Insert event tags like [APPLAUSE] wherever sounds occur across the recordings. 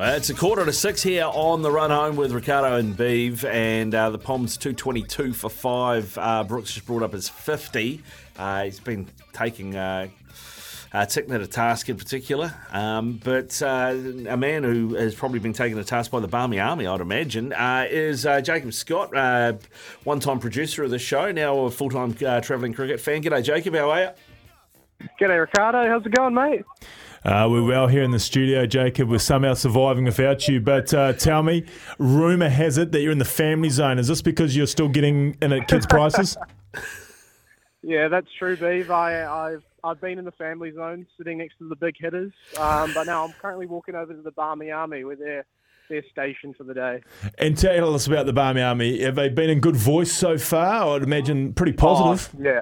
Uh, it's a quarter to six here on the run home with Ricardo and Beeve, and uh, the Poms 222 for five. Uh, Brooks just brought up his 50. Uh, he's been taking uh, uh, Tickner to task in particular, um, but uh, a man who has probably been taken to task by the Barmy Army, I'd imagine, uh, is uh, Jacob Scott, uh, one time producer of the show, now a full time uh, travelling cricket fan. G'day, Jacob. How are you? G'day, Ricardo. How's it going, mate? Uh, we're well here in the studio, Jacob. We're somehow surviving without you. But uh, tell me, rumour has it that you're in the family zone. Is this because you're still getting in at kids' prices? [LAUGHS] Yeah, that's true, Beav. I, I've I've been in the family zone, sitting next to the big hitters, um, but now I'm currently walking over to the Barmy Army, where they're they're stationed for the day. and tell us about the Barmy Army. Have they been in good voice so far? I'd imagine pretty positive. Oh, yeah,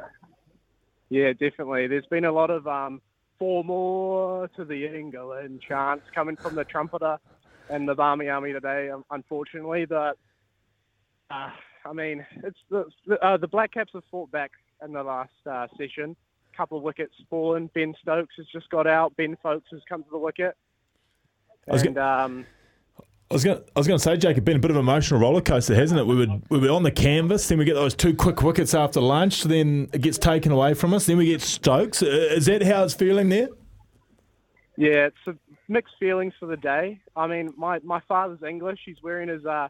yeah, definitely. There's been a lot of um, four more to the England chants coming from the trumpeter and the Barmy Army today, um, unfortunately. But uh, I mean, it's the uh, the Black Caps have fought back in the last uh, session. Couple of wickets fallen. Ben Stokes has just got out. Ben Foakes has come to the wicket. And um, I was going. I was going to say, Jacob, it's been a bit of an emotional roller coaster, hasn't it? We were we were on the canvas, then we get those two quick wickets after lunch, then it gets taken away from us, then we get Stokes. Is that how it's feeling there? Yeah, it's a mixed feelings for the day. I mean, my, my father's English. He's wearing his uh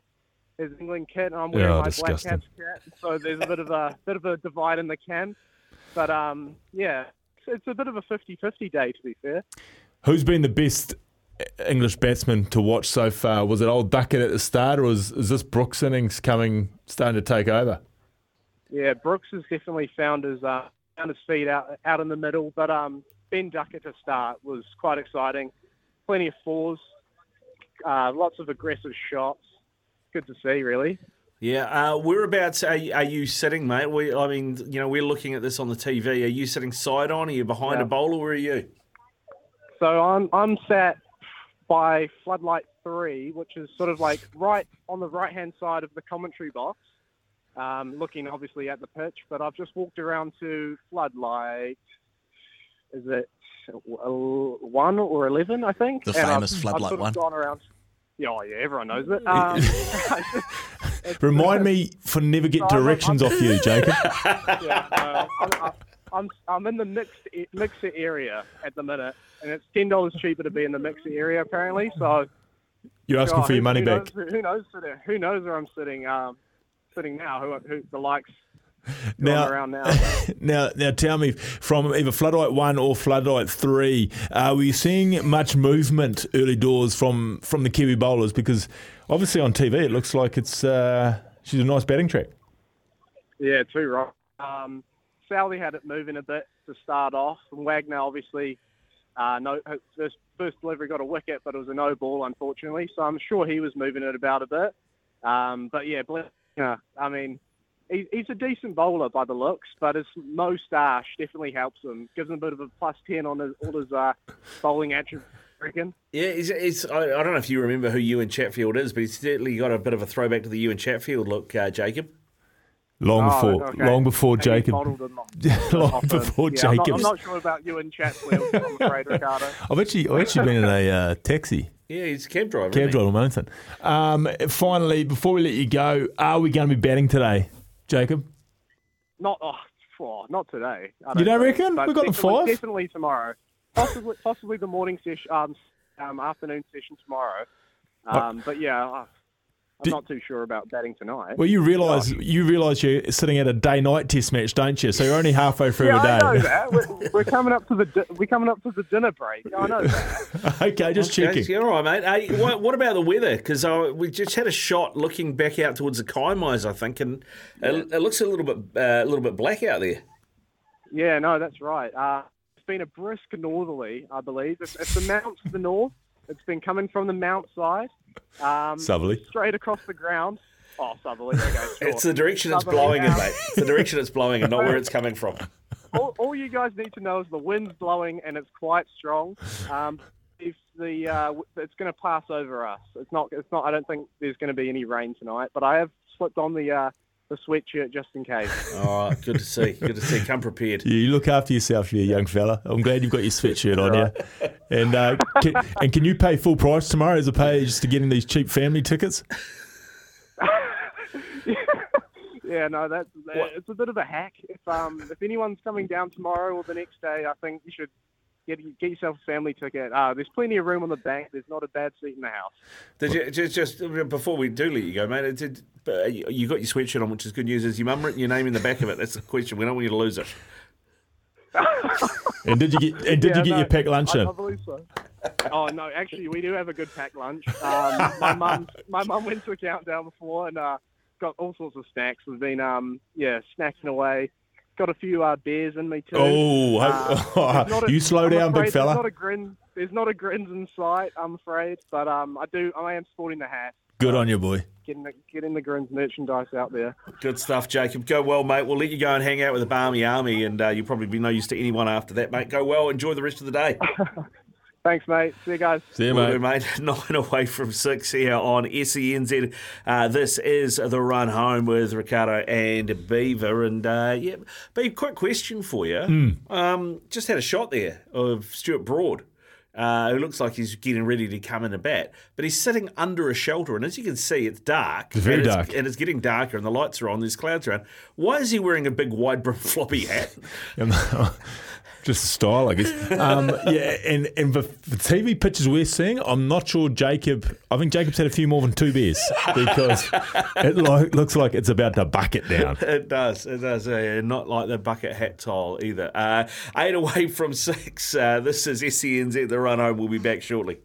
his England kit, and I'm wearing Oh, my disgusting. Black Caps kit. So there's a bit of a bit of a divide in the camp. But um, yeah, it's, it's a bit of a 50-50 day to be fair. Who's been the best English batsman to watch so far? Was it old Duckett at the start, or is, is this Brooks innings coming starting to take over? Yeah, Brooks has definitely found his uh, found his feet out out in the middle. But um, Ben Duckett to start was quite exciting. Plenty of fours, uh, lots of aggressive shots. Good to see, really. Yeah, uh, whereabouts are, are you sitting, mate? We, I mean, you know, we're looking at this on the TV. Are you sitting side on? Are you behind Yeah. a bowler? Where are you? So I'm I'm sat by floodlight three, which is sort of like right on the right hand side of the commentary box, um, looking obviously at the pitch. But I've just walked around to floodlight. Is it one or eleven? I think The And I've- famous I've floodlight sort of one. Gone around. Yeah, oh, yeah, everyone knows it. [LAUGHS] Um, [LAUGHS] Remind me for never get directions I'm- off you, Jacob. [LAUGHS] yeah, no, I'm, I'm, I'm in the mixed mixer area at the minute, and it's ten dollars cheaper to be in the mixer area apparently. So You're asking God, for your who- money who back. Knows, who knows? Who knows where I'm sitting? Um, sitting now. Who, who the likes Now, now? [LAUGHS] now, now, tell me from either floodlight one or floodlight three, uh, were you seeing much movement early doors from from the Kiwi bowlers? Because obviously on TV it looks like it's uh, she's a nice batting track. yeah, too right. Um, Sally had it moving a bit to start off, and Wagner obviously. Uh, no, first, first delivery got a wicket, but it was a no ball, unfortunately. So I'm sure he was moving it about a bit. Um, but yeah, I mean, he, he's a decent bowler by the looks, but his moustache definitely helps him. Gives him a bit of a plus 10 on his, all his uh, bowling attributes, reckon. Yeah, I, I don't know if you remember who Ewen Chatfield is, but he's certainly got a bit of a throwback to the Ewen Chatfield look, uh, Jacob. Long Oh, before, okay. long before Maybe he Jacob, bottled him off- long off before yeah, I'm not, I'm not sure about you and Chatsfield, I'm afraid, [LAUGHS] Ricardo. I've actually, I've actually been in a uh, taxi. Yeah, he's a cab driver. Cab isn't he? driver, Wellington. Um, finally, before we let you go, are we going to be batting today, Jacob? Not, oh, oh, not today. I You don't think, reckon? We've got the definitely- five? Definitely tomorrow. Possibly, possibly the morning session, um, um, afternoon session tomorrow. Um, but yeah, uh, I'm Did- not too sure about batting tonight. Well, you realise you realise you're sitting at a day night test match, don't you? So you're only halfway through yeah, a day. I know that. We're, we're coming up to the di- we're coming up to the dinner break. I know that. [LAUGHS] okay, just Okay, checking. yeah, all right, mate. Hey, what, what about the weather? Because uh, we just had a shot looking back out towards the Kaimais, I think, and it, it looks a little bit uh, a little bit black out there. Yeah, no, that's right. Uh, it's been a brisk northerly, I believe. It's, it's the mounts to the north. It's been coming from the mount side, um, Southerly. straight across the ground. Oh, southerly. Okay, sure. It's the direction it's blowing in, mate. It's the direction it's blowing and not where it's coming from. [LAUGHS] all, all you guys need to know is the wind's blowing and it's quite strong. Um, if the uh, it's going to pass over us, it's not. It's not. I don't think there's going to be any rain tonight. But I have slipped on the uh, the sweatshirt just in case. [LAUGHS] Oh, good to see. Good to see. Come prepared. Yeah, you look after yourself, you young fella. I'm glad you've got your sweatshirt on you. And uh, [LAUGHS] can, and can you pay full price tomorrow as opposed to getting these cheap family tickets? [LAUGHS] Yeah, no, that's it's a bit of a hack. If um if anyone's coming down tomorrow or the next day, I think you should get get yourself a family ticket. Uh, there's plenty of room on the bank. There's not a bad seat in the house. Did you just, just before we do let you go, mate? Did uh, you you got your sweatshirt on, which is good news. Is your mum written your name in the back of it? That's the question. We don't want you to lose it. And did you get and did Yeah, you get no, your packed lunch I, in? I believe so. Oh no, actually, we do have a good packed lunch. Um, my mum, my mum went to a countdown before and uh, got all sorts of snacks. We've been um, yeah, snacking away. Got a few uh, beers in me too. Oh, Uh, there's not a- [LAUGHS] you slow I'm down, afraid big There's not a grin. There's not a grins in sight. I'm afraid, but um, I do. I am sporting the hat. Good on you, boy. Getting the, getting the grins merchandise out there. Good stuff, Jacob. Go well, mate. We'll let you go and hang out with the Barmy Army, and uh, you'll probably be no use to anyone after that, mate. Go well. Enjoy the rest of the day. [LAUGHS] Thanks, mate. See you guys. See you, Will mate. do, mate. [LAUGHS] Nine away from six here on SENZ. Uh, this is the run home with Ricardo and Beaver. And uh, yeah, Beaver, quick question for you. Um, just had a shot there of Stuart Broad. Uh, who looks like he's getting ready to come in a bat, but he's sitting under a shelter, and as you can see, it's dark. It's very and dark. and it's getting darker, and the lights are on. There's clouds around. Why is he wearing a big wide brim [LAUGHS] floppy hat? [LAUGHS] Just a style, I guess. Um, yeah, and and the, the TV pictures we're seeing, I'm not sure Jacob. I think Jacob's had a few more than two beers because it lo- looks like it's about to bucket down. [LAUGHS] It does. It does. Uh, not like the bucket hat tile either. Uh, eight away from six. Uh, this is SENZ. The home. We'll be back shortly.